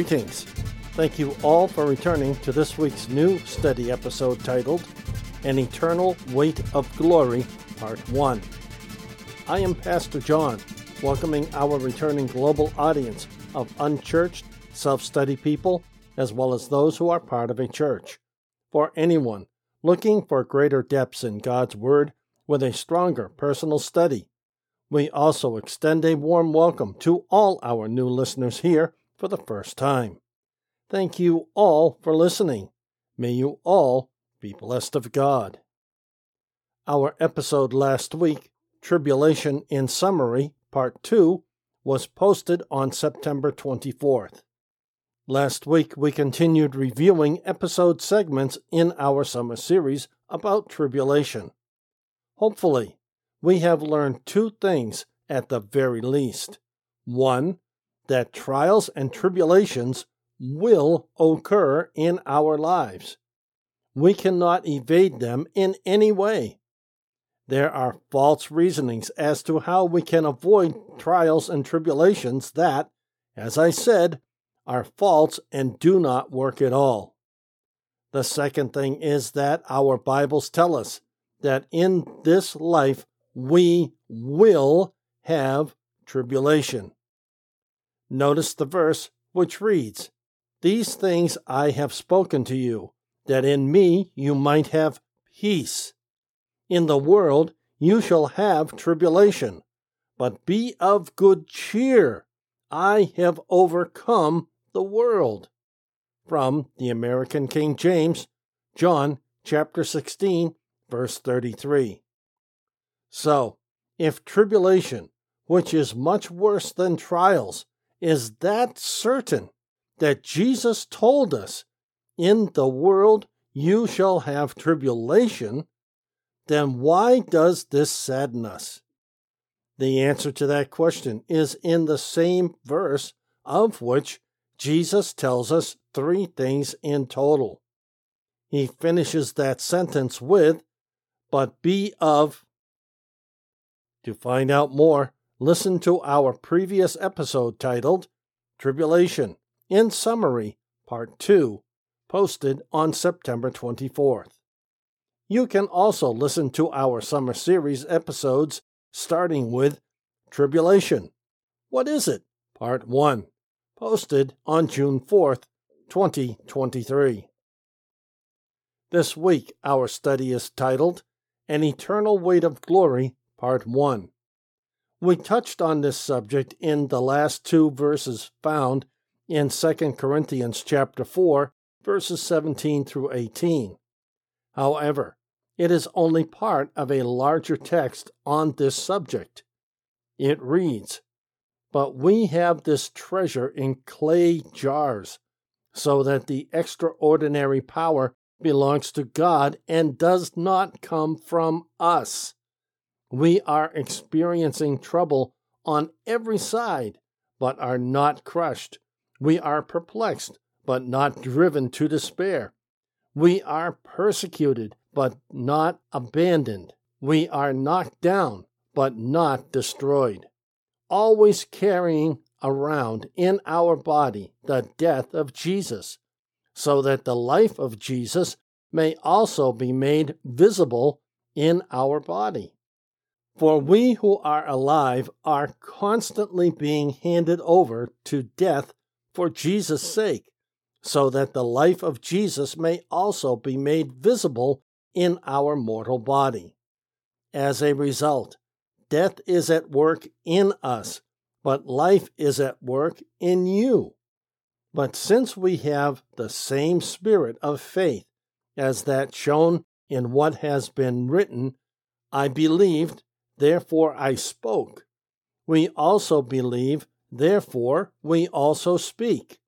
Greetings. Thank you all for returning to this week's new study episode titled An Eternal Weight of Glory, Part 1. I am Pastor John, welcoming our returning global audience of unchurched, self study people, as well as those who are part of a church. For anyone looking for greater depths in God's Word with a stronger personal study, we also extend a warm welcome to all our new listeners here for the first time. Thank you all for listening. May you all be blessed of God. Our episode last week, Tribulation in Summary, Part 2, was posted on September 24th. Last week, we continued reviewing episode segments in our summer series about tribulation. Hopefully, we have learned two things at the very least. One, that trials and tribulations will occur in our lives. We cannot evade them in any way. There are false reasonings as to how we can avoid trials and tribulations that, as I said, are false and do not work at all. The second thing is that our Bibles tell us that in this life we will have tribulation. Notice the verse which reads, These things I have spoken to you, that in me you might have peace. In the world you shall have tribulation, but be of good cheer. I have overcome the world. From the American King James, John chapter 16, verse 33. So, if tribulation, which is much worse than trials, is that certain that Jesus told us, In the world you shall have tribulation, then why does this sadden us? The answer to that question is in the same verse, of which Jesus tells us three things in total. He finishes that sentence with, But be of. To find out more, listen to our previous episode titled Tribulation, in summary, Part 2, posted on September 24th. You can also listen to our summer series episodes starting with Tribulation. What is it? Part 1, posted on June 4th, 2023. This week, our study is titled An Eternal Weight of Glory, Part 1. We touched on this subject in the last two verses found in 2 Corinthians chapter 4, verses 17 through 18. However, it is only part of a larger text on this subject. It reads, But we have this treasure in clay jars, so that the extraordinary power belongs to God and does not come from us. We are experiencing trouble on every side, but are not crushed. We are perplexed, but not driven to despair. We are persecuted, but not abandoned. We are knocked down, but not destroyed. Always carrying around in our body the death of Jesus, so that the life of Jesus may also be made visible in our body. For we who are alive are constantly being handed over to death for Jesus' sake, so that the life of Jesus may also be made visible in our mortal body. As a result, death is at work in us, but life is at work in you. But since we have the same spirit of faith as that shown in what has been written, I believed therefore I spoke. We also believe, therefore we also speak.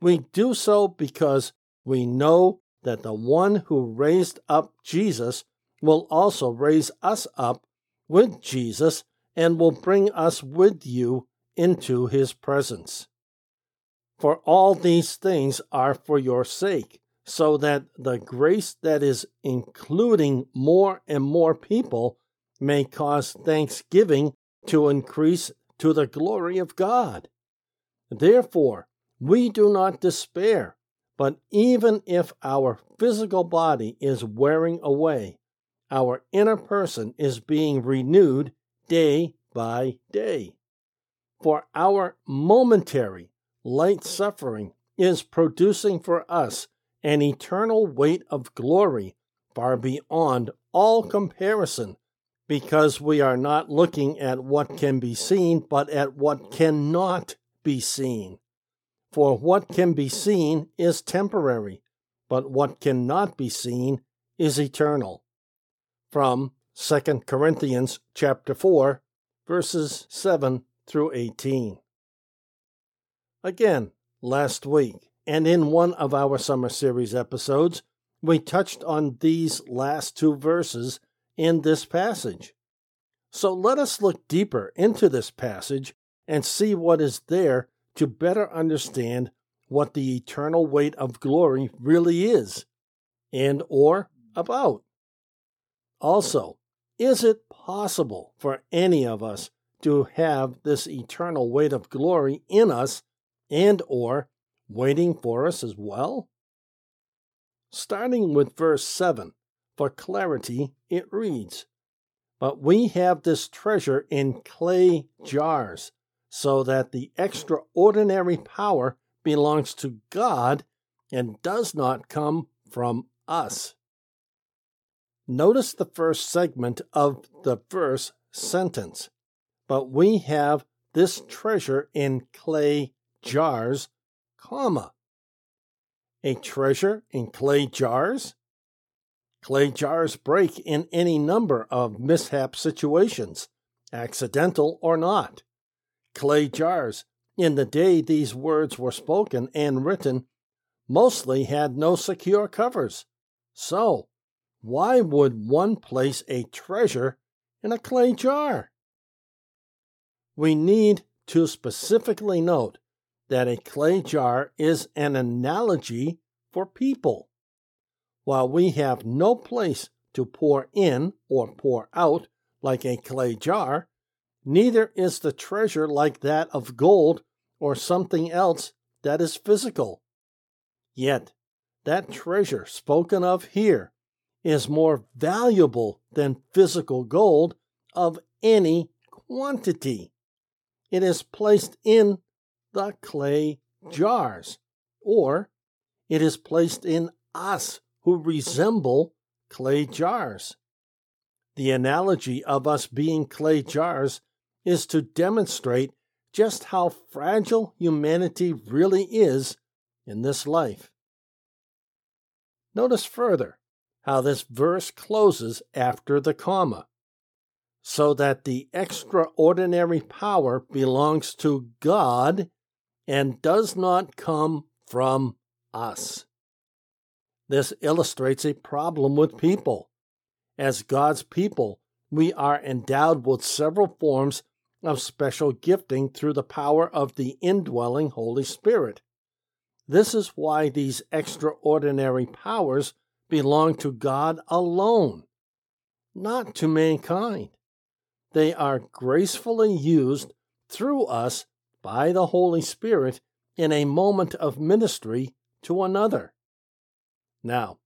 We do so because we know that the one who raised up Jesus will also raise us up with Jesus and will bring us with you into his presence. For all these things are for your sake, so that the grace that is including more and more people may cause thanksgiving to increase to the glory of God. Therefore, we do not despair, but even if our physical body is wearing away, our inner person is being renewed day by day. For our momentary light suffering is producing for us an eternal weight of glory far beyond all comparison, because we are not looking at what can be seen, but at what cannot be seen. For what can be seen is temporary, but what cannot be seen is eternal. From 2 Corinthians chapter 4, verses 7 through 18. Again, last week, and in one of our summer series episodes, we touched on these last two verses in this passage. So let us look deeper into this passage and see what is there to better understand what the eternal weight of glory really is and or about. Also, is it possible for any of us to have this eternal weight of glory in us and or waiting for us as well? Starting with verse 7, for clarity, it reads, But we have this treasure in clay jars, so that the extraordinary power belongs to God and does not come from us. Notice the first segment of the verse sentence. But we have this treasure in clay jars, comma. A treasure in clay jars? Clay jars break in any number of mishap situations, accidental or not. Clay jars, in the day these words were spoken and written, mostly had no secure covers. So, why would one place a treasure in a clay jar? We need to specifically note that a clay jar is an analogy for people. While we have no place to pour in or pour out like a clay jar, neither is the treasure like that of gold or something else that is physical. Yet, that treasure spoken of here is more valuable than physical gold of any quantity. It is placed in the clay jars, or it is placed in us who resemble clay jars. The analogy of us being clay jars is to demonstrate just how fragile humanity really is in this life. Notice further how this verse closes after the comma, so that the extraordinary power belongs to God and does not come from us. This illustrates a problem with people. As God's people, we are endowed with several forms of special gifting through the power of the indwelling Holy Spirit. This is why these extraordinary powers belong to God alone, not to mankind. They are gracefully used through us by the Holy Spirit in a moment of ministry to another. Now,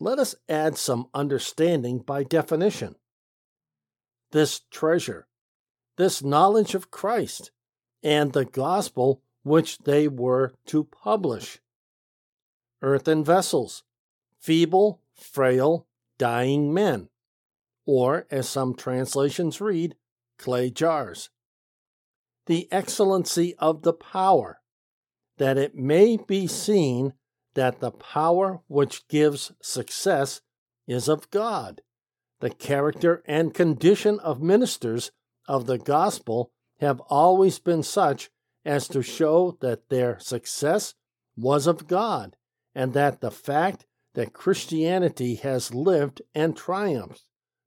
let us add some understanding by definition. This treasure, this knowledge of Christ, and the gospel which they were to publish. Earthen vessels, feeble, frail, dying men, or, as some translations read, clay jars the excellency of the power, that it may be seen that the power which gives success is of God. The character and condition of ministers of the gospel have always been such as to show that their success was of God, and that the fact that Christianity has lived and triumphed,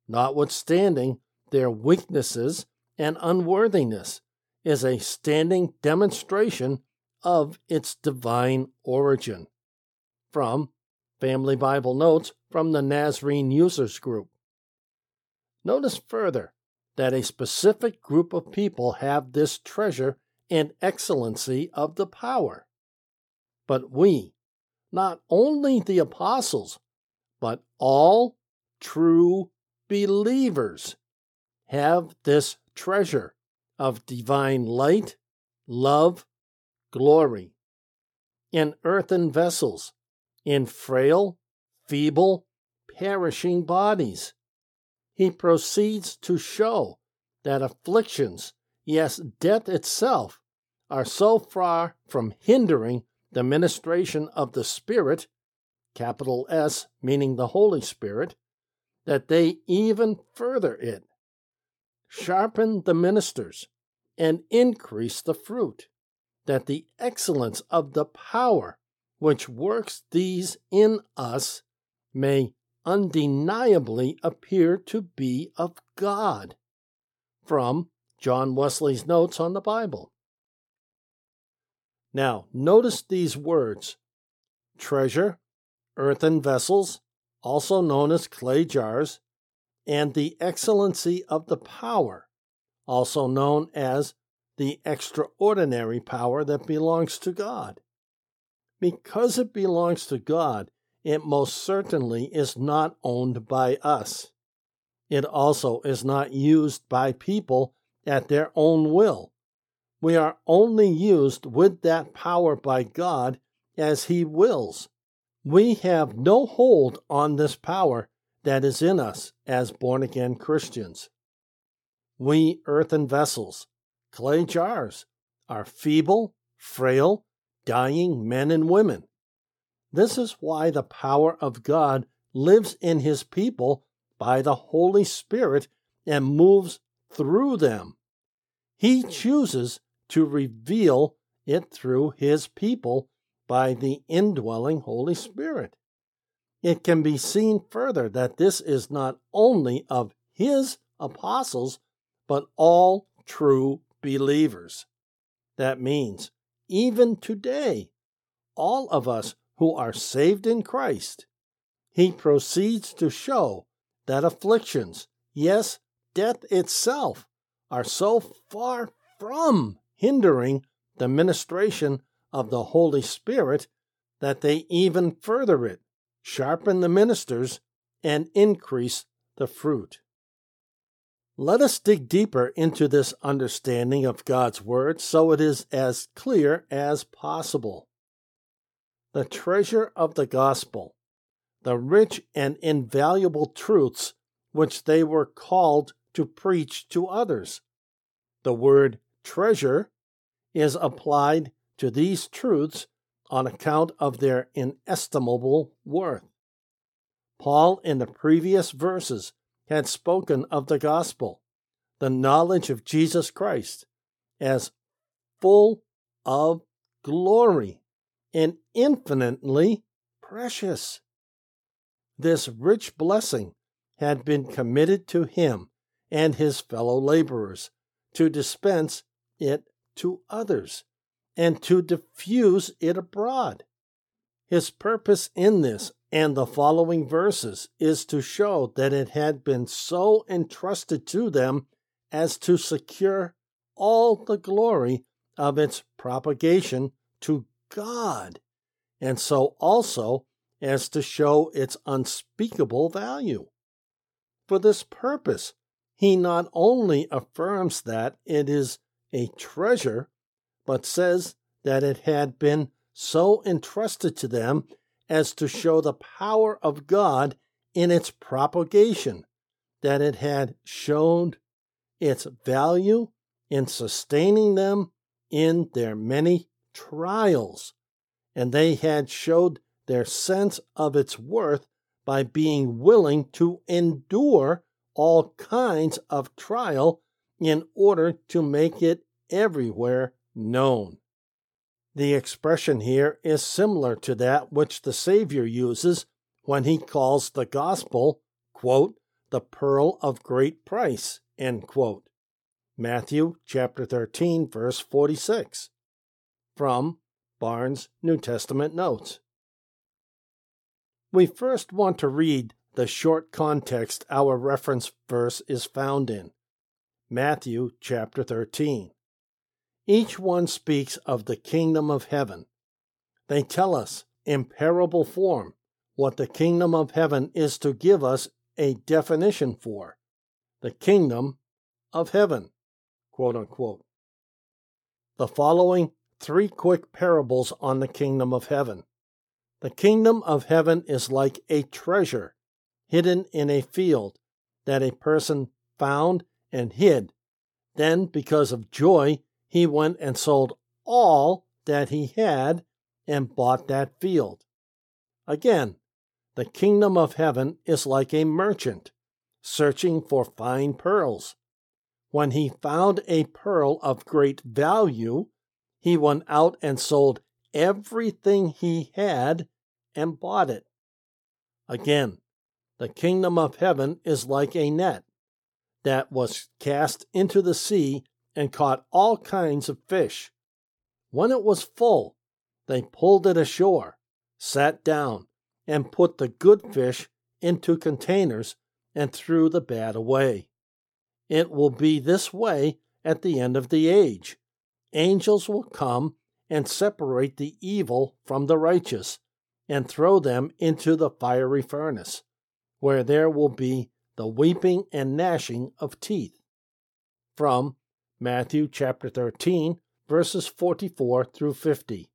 notwithstanding their weaknesses and unworthiness, is a standing demonstration of its divine origin. From Family Bible Notes from the Nazarene Users Group. Notice further that a specific group of people have this treasure and excellency of the power. But we, not only the apostles, but all true believers, have this treasure of divine light, love, glory in earthen vessels, in frail, feeble, perishing bodies. He proceeds to show that afflictions, yes, death itself, are so far from hindering the ministration of the Spirit, capital S meaning the Holy Spirit, that they even further it, sharpen the ministers, and increase the fruit, that the excellence of the power which works these in us may undeniably appear to be of God. From John Wesley's Notes on the Bible. Now, notice these words treasure, earthen vessels, also known as clay jars, and the excellency of the power, also known as the extraordinary power that belongs to God. Because it belongs to God, it most certainly is not owned by us. It also is not used by people at their own will. We are only used with that power by God as He wills. We have no hold on this power that is in us as born again Christians. We earthen vessels, clay jars, are feeble, frail, dying men and women. This is why the power of God lives in His people by the Holy Spirit and moves through them. He chooses to reveal it through his people by the indwelling Holy Spirit. It can be seen further that this is not only of his apostles, but all true believers. That means, even today, all of us who are saved in Christ, he proceeds to show that afflictions, yes, death itself, are so far from hindering the ministration of the Holy Spirit that they even further it, sharpen the ministers, and increase the fruit. Let us dig deeper into this understanding of God's Word so it is as clear as possible. The treasure of the gospel, the rich and invaluable truths which they were called to preach to others. The word treasure is applied to these truths on account of their inestimable worth. Paul, in the previous verses, had spoken of the gospel, the knowledge of Jesus Christ, as full of glory and infinitely precious. This rich blessing had been committed to him and his fellow laborers to dispense it to others and to diffuse it abroad. His purpose in this and the following verses is to show that it had been so entrusted to them as to secure all the glory of its propagation to God, and so also as to show its unspeakable value. For this purpose, he not only affirms that it is a treasure, but says that it had been so entrusted to them as to show the power of God in its propagation, that it had shown its value in sustaining them in their many trials, and they had showed their sense of its worth by being willing to endure all kinds of trial in order to make it everywhere known. The expression here is similar to that which the Savior uses when he calls the gospel, quote, the pearl of great price, end quote. Matthew chapter 13, verse 46. From Barnes' New Testament Notes. We first want to read the short context our reference verse is found in. Matthew chapter 13. Each one speaks of the kingdom of heaven. They tell us, in parable form, what the kingdom of heaven is to give us a definition for the kingdom of heaven. The following three quick parables on the kingdom of heaven. The kingdom of heaven is like a treasure hidden in a field that a person found and hid. Then, because of joy, he went and sold all that he had and bought that field. Again, the kingdom of heaven is like a merchant searching for fine pearls. When he found a pearl of great value, he went out and sold everything he had and bought it. Again, the kingdom of heaven is like a net that was cast into the sea and caught all kinds of fish. When it was full, they pulled it ashore, sat down, and put the good fish into containers and threw the bad away. It will be this way at the end of the age. Angels will come and separate the evil from the righteous and throw them into the fiery furnace, where there will be the weeping and gnashing of teeth. From Matthew chapter 13, verses 44 through 50.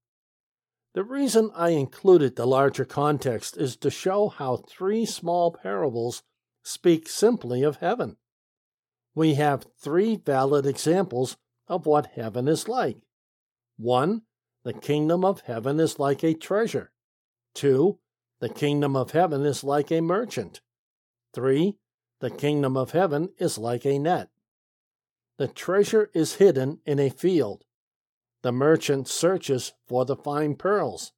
The reason I included the larger context is to show how three small parables speak simply of heaven. We have three valid examples of what heaven is like. One, the kingdom of heaven is like a treasure. Two, the kingdom of heaven is like a merchant. Three, the kingdom of heaven is like a net. The treasure is hidden in a field. The merchant searches for the fine pearls.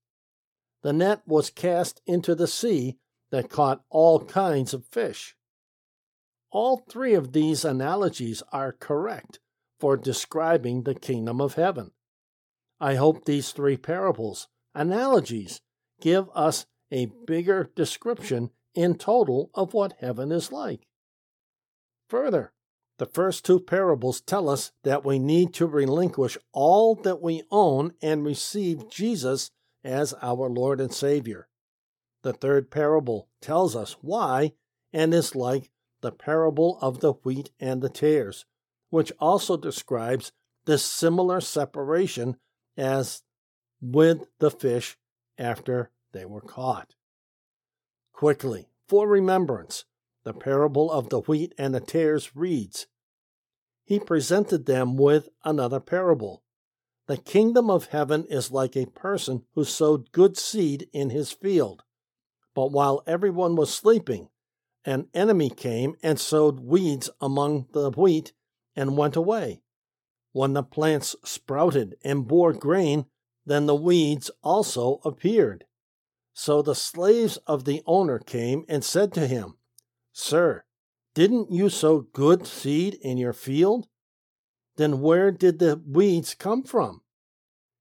The net was cast into the sea that caught all kinds of fish. All three of these analogies are correct for describing the kingdom of heaven. I hope these three parables, analogies, give us a bigger description in total of what heaven is like. Further, the first two parables tell us that we need to relinquish all that we own and receive Jesus as our Lord and Savior. The third parable tells us why and is like the parable of the wheat and the tares, which also describes this similar separation as with the fish after they were caught. Quickly, for remembrance, the parable of the wheat and the tares reads He presented them with another parable. The kingdom of heaven is like a person who sowed good seed in his field. But while everyone was sleeping, an enemy came and sowed weeds among the wheat and went away. When the plants sprouted and bore grain, then the weeds also appeared. So the slaves of the owner came and said to him, Sir, didn't you sow good seed in your field? Then where did the weeds come from?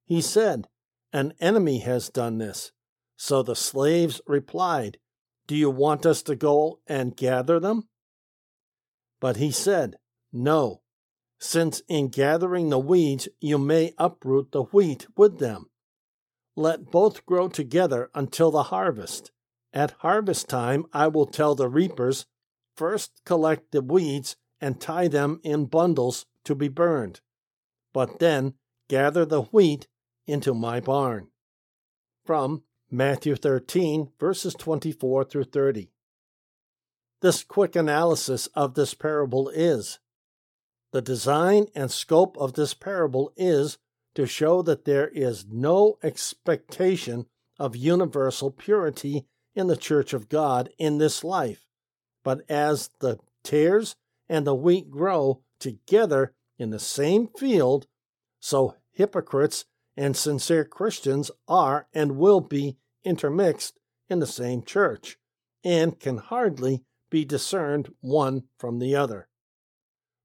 He said, An enemy has done this. So the slaves replied, Do you want us to go and gather them? But he said, No, since in gathering the weeds you may uproot the wheat with them. Let both grow together until the harvest. At harvest time, I will tell the reapers first collect the weeds and tie them in bundles to be burned, but then gather the wheat into my barn. From Matthew 13, verses 24 through 30. This quick analysis of this parable is the design and scope of this parable is to show that there is no expectation of universal purity in the church of God in this life. But as the tares and the wheat grow together in the same field, so hypocrites and sincere Christians are and will be intermixed in the same church, and can hardly be discerned one from the other.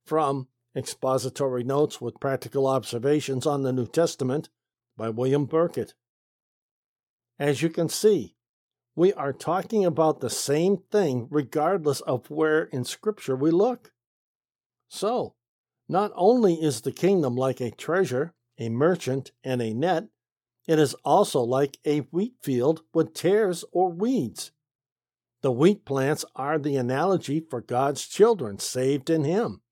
From Expository Notes with Practical Observations on the New Testament by William Burkitt. As you can see, we are talking about the same thing regardless of where in Scripture we look. So, not only is the kingdom like a treasure, a merchant, and a net, It is also like a wheat field with tares or weeds. The wheat plants are the analogy for God's children saved in Him.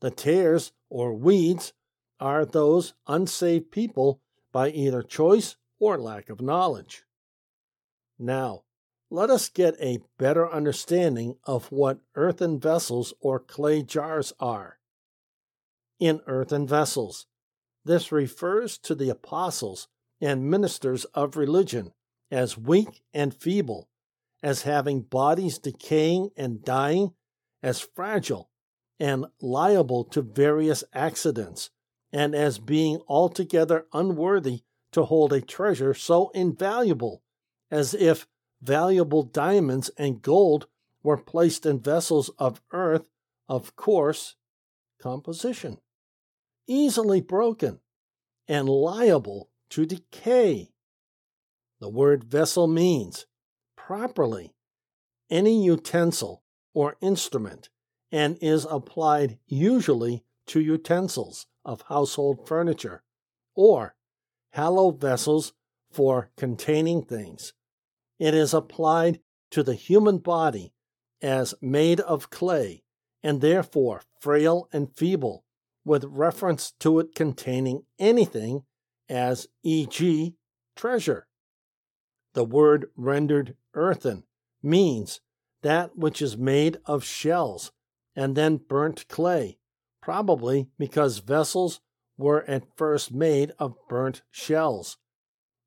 The tares or weeds are those unsaved people by either choice or lack of knowledge. Now, let us get a better understanding of what earthen vessels or clay jars are. In earthen vessels, this refers to the apostles and ministers of religion as weak and feeble, as having bodies decaying and dying, as fragile and liable to various accidents, and as being altogether unworthy to hold a treasure so invaluable as if valuable diamonds and gold were placed in vessels of earth of coarse composition, easily broken, and liable to decay. The word vessel means, properly, any utensil or instrument, and is applied usually to utensils of household furniture or hollow vessels for containing things. It is applied to the human body as made of clay and therefore frail and feeble, with reference to it containing anything as e.g., treasure. The word rendered earthen means that which is made of shells and then burnt clay, probably because vessels were at first made of burnt shells.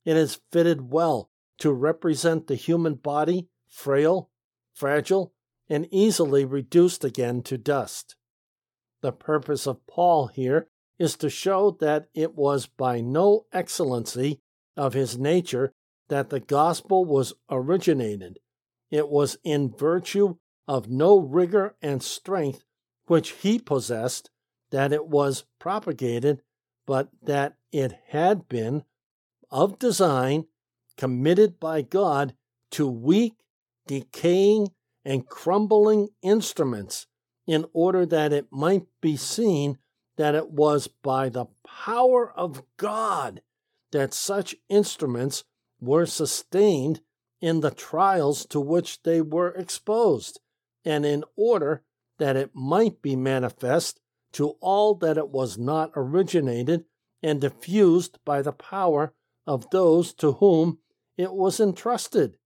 It is fitted well to represent the human body, frail, fragile, and easily reduced again to dust. The purpose of Paul here is to show that it was by no excellency of his nature that the gospel was originated. It was in virtue of no rigor and strength which he possessed that it was propagated, but that it had been, of design, committed by God to weak, decaying, and crumbling instruments in order that it might be seen that it was by the power of God that such instruments were sustained in the trials to which they were exposed, and in order that it might be manifest to all that it was not originated and diffused by the power of those to whom it was entrusted.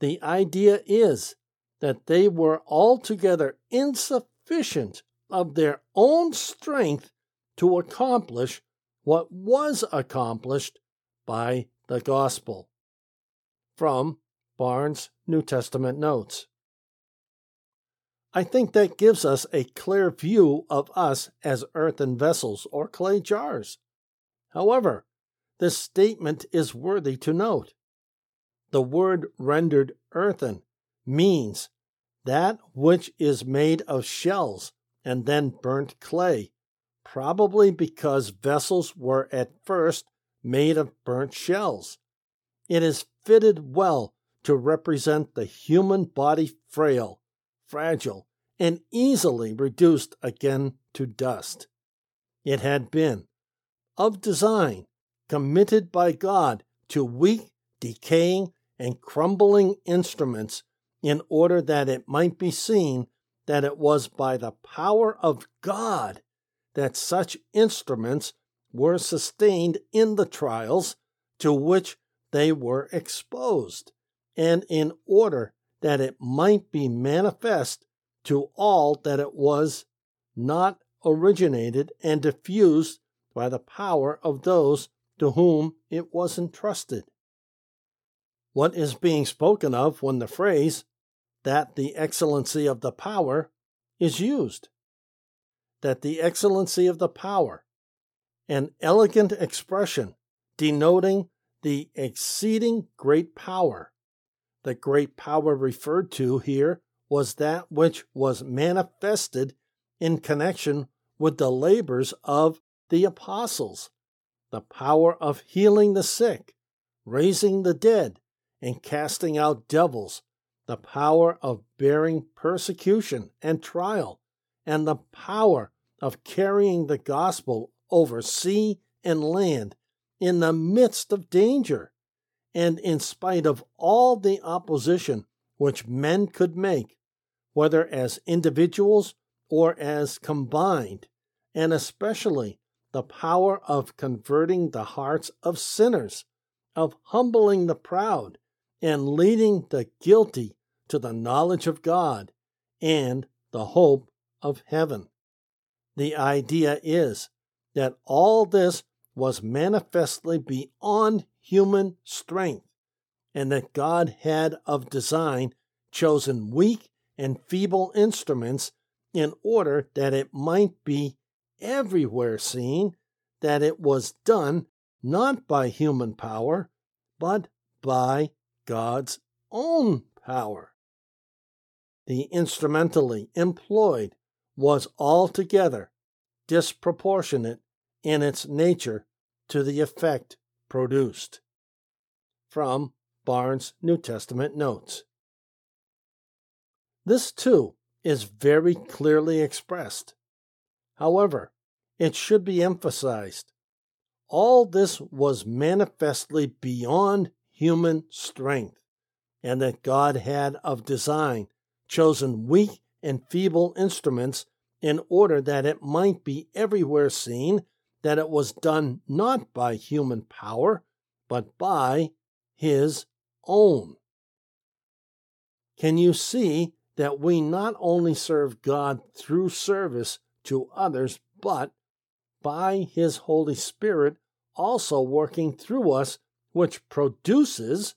The idea is that they were altogether insufficient of their own strength to accomplish what was accomplished by the gospel. From Barnes' New Testament Notes. I think that gives us a clear view of us as earthen vessels or clay jars. However, this statement is worthy to note. The word rendered earthen means that which is made of shells and then burnt clay, probably because vessels were at first made of burnt shells. It is fitted well to represent the human body frail, fragile, and easily reduced again to dust. It had been, of design, committed by God to weak, decaying, and crumbling instruments in order that it might be seen that it was by the power of God that such instruments were sustained in the trials to which they were exposed, and in order that it might be manifest to all that it was not originated and diffused by the power of those to whom it was entrusted. What is being spoken of when the phrase that the excellency of the power is used. That the excellency of the power, an elegant expression denoting the exceeding great power. The great power referred to here was that which was manifested in connection with the labors of the apostles, the power of healing the sick, raising the dead, and casting out devils the power of bearing persecution and trial, and the power of carrying the gospel over sea and land in the midst of danger, and in spite of all the opposition which men could make, whether as individuals or as combined, and especially the power of converting the hearts of sinners, of humbling the proud, and leading the guilty to the knowledge of God and the hope of heaven. The idea is that all this was manifestly beyond human strength, and that God had of design chosen weak and feeble instruments in order that it might be everywhere seen that it was done not by human power, but by God's own power. The instrumentally employed was altogether disproportionate in its nature to the effect produced. From Barnes' New Testament Notes. This, too, is very clearly expressed. However, it should be emphasized all this was manifestly beyond human strength, and that God had of design chosen weak and feeble instruments in order that it might be everywhere seen that it was done not by human power, but by his own. Can you see that we not only serve God through service to others, but by his Holy Spirit also working through us, which produces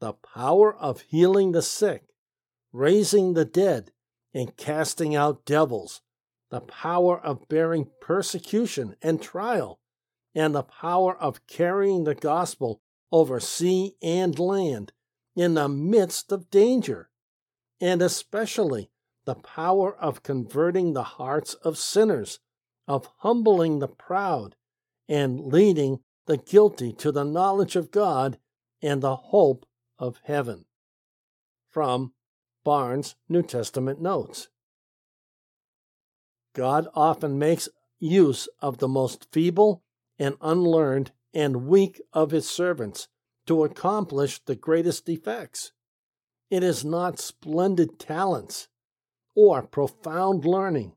the power of healing the sick, raising the dead, and casting out devils, the power of bearing persecution and trial, and the power of carrying the gospel over sea and land in the midst of danger, and especially the power of converting the hearts of sinners, of humbling the proud, and leading the guilty to the knowledge of God and the hope of heaven. From Barnes' New Testament Notes. God often makes use of the most feeble and unlearned and weak of his servants to accomplish the greatest effects. It is not splendid talents, or profound learning,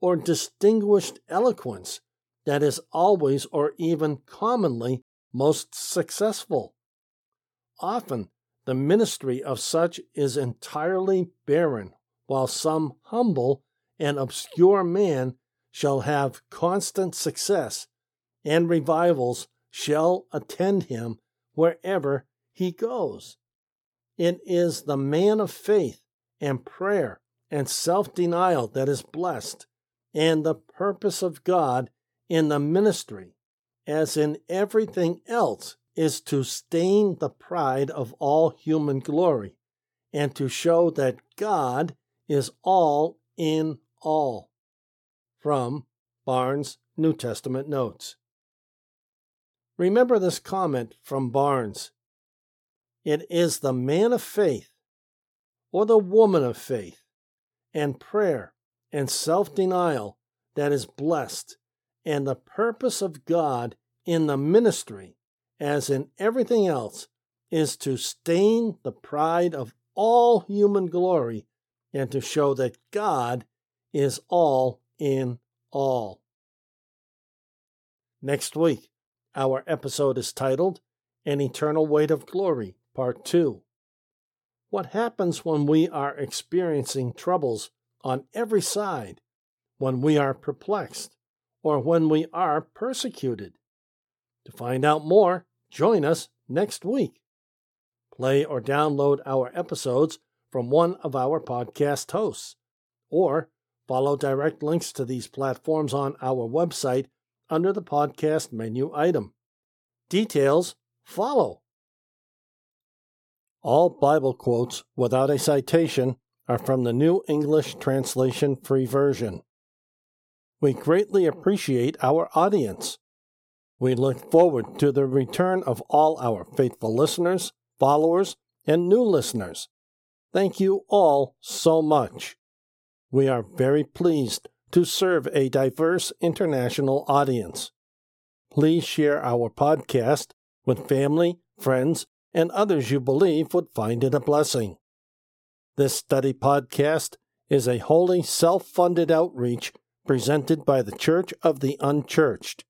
or distinguished eloquence that is always or even commonly most successful. Often, the ministry of such is entirely barren, while some humble and obscure man shall have constant success, and revivals shall attend him wherever he goes. It is the man of faith and prayer and self denial that is blessed, and the purpose of God in the ministry, as in everything else, is to stain the pride of all human glory and to show that God is all in all. From Barnes' New Testament Notes. Remember this comment from Barnes. It is the man of faith, or the woman of faith, and prayer and self denial that is blessed and the purpose of God in the ministry, as in everything else, is to stain the pride of all human glory and to show that God is all in all. Next week, our episode is titled An Eternal Weight of Glory, Part 2. What happens when we are experiencing troubles on every side, when we are perplexed, or when we are persecuted. To find out more, join us next week. Play or download our episodes from one of our podcast hosts, or follow direct links to these platforms on our website under the podcast menu item. Details follow. All Bible quotes without a citation are from the New English Translation Free Version. We greatly appreciate our audience. We look forward to the return of all our faithful listeners, followers, and new listeners. Thank you all so much. We are very pleased to serve a diverse international audience. Please share our podcast with family, friends, and others you believe would find it a blessing. This study podcast is a wholly self funded outreach presented by the Church of the Unchurched,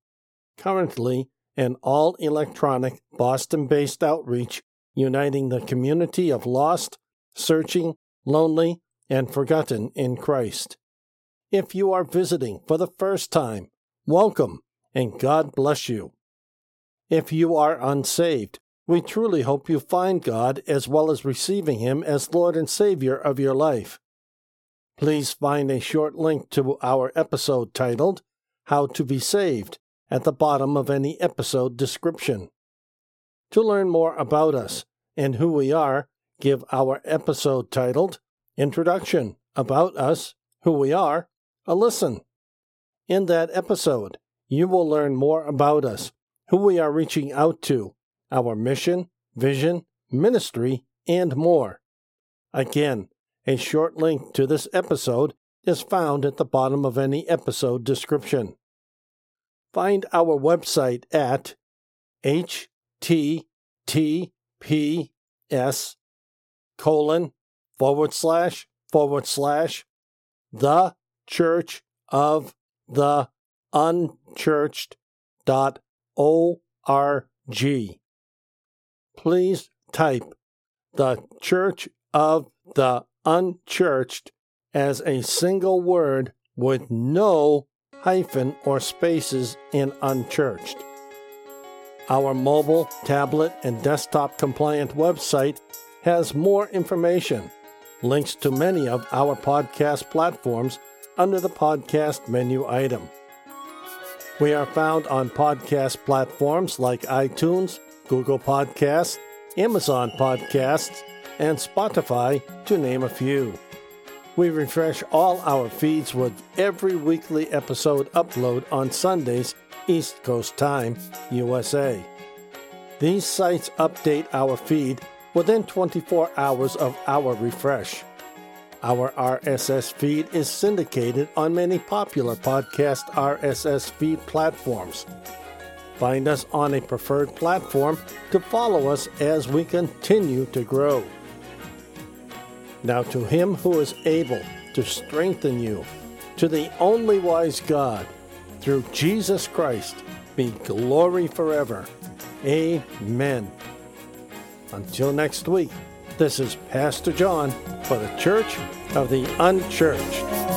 currently an all electronic Boston based outreach uniting the community of lost, searching, lonely, and forgotten in Christ. If you are visiting for the first time, welcome and God bless you. If you are unsaved, we truly hope you find God as well as receiving Him as Lord and Savior of your life. Please find a short link to our episode titled How to Be Saved at the bottom of any episode description. To learn more about us and who we are, give our episode titled Introduction About Us, Who We Are, a listen. In that episode, you will learn more about us, who we are reaching out to, our mission, vision, ministry, and more. Again, a short link to this episode is found at the bottom of any episode description. Find our website at https colon forward slash forward slash the church of the unchurched.org. Please type the Church of the Unchurched as a single word with no hyphen or spaces in unchurched. Our mobile, tablet, and desktop compliant website has more information, links to many of our podcast platforms under the podcast menu item. We are found on podcast platforms like iTunes, Google Podcasts, Amazon Podcasts, and Spotify, to name a few. We refresh all our feeds with every weekly episode upload on Sundays, East Coast Time, USA. These sites update our feed within 24 hours of our refresh. Our RSS feed is syndicated on many popular podcast RSS feed platforms. Find us on a preferred platform to follow us as we continue to grow. Now, to Him who is able to strengthen you, to the only wise God, through Jesus Christ, be glory forever. Amen. Until next week. This is Pastor John for the Church of the Unchurched.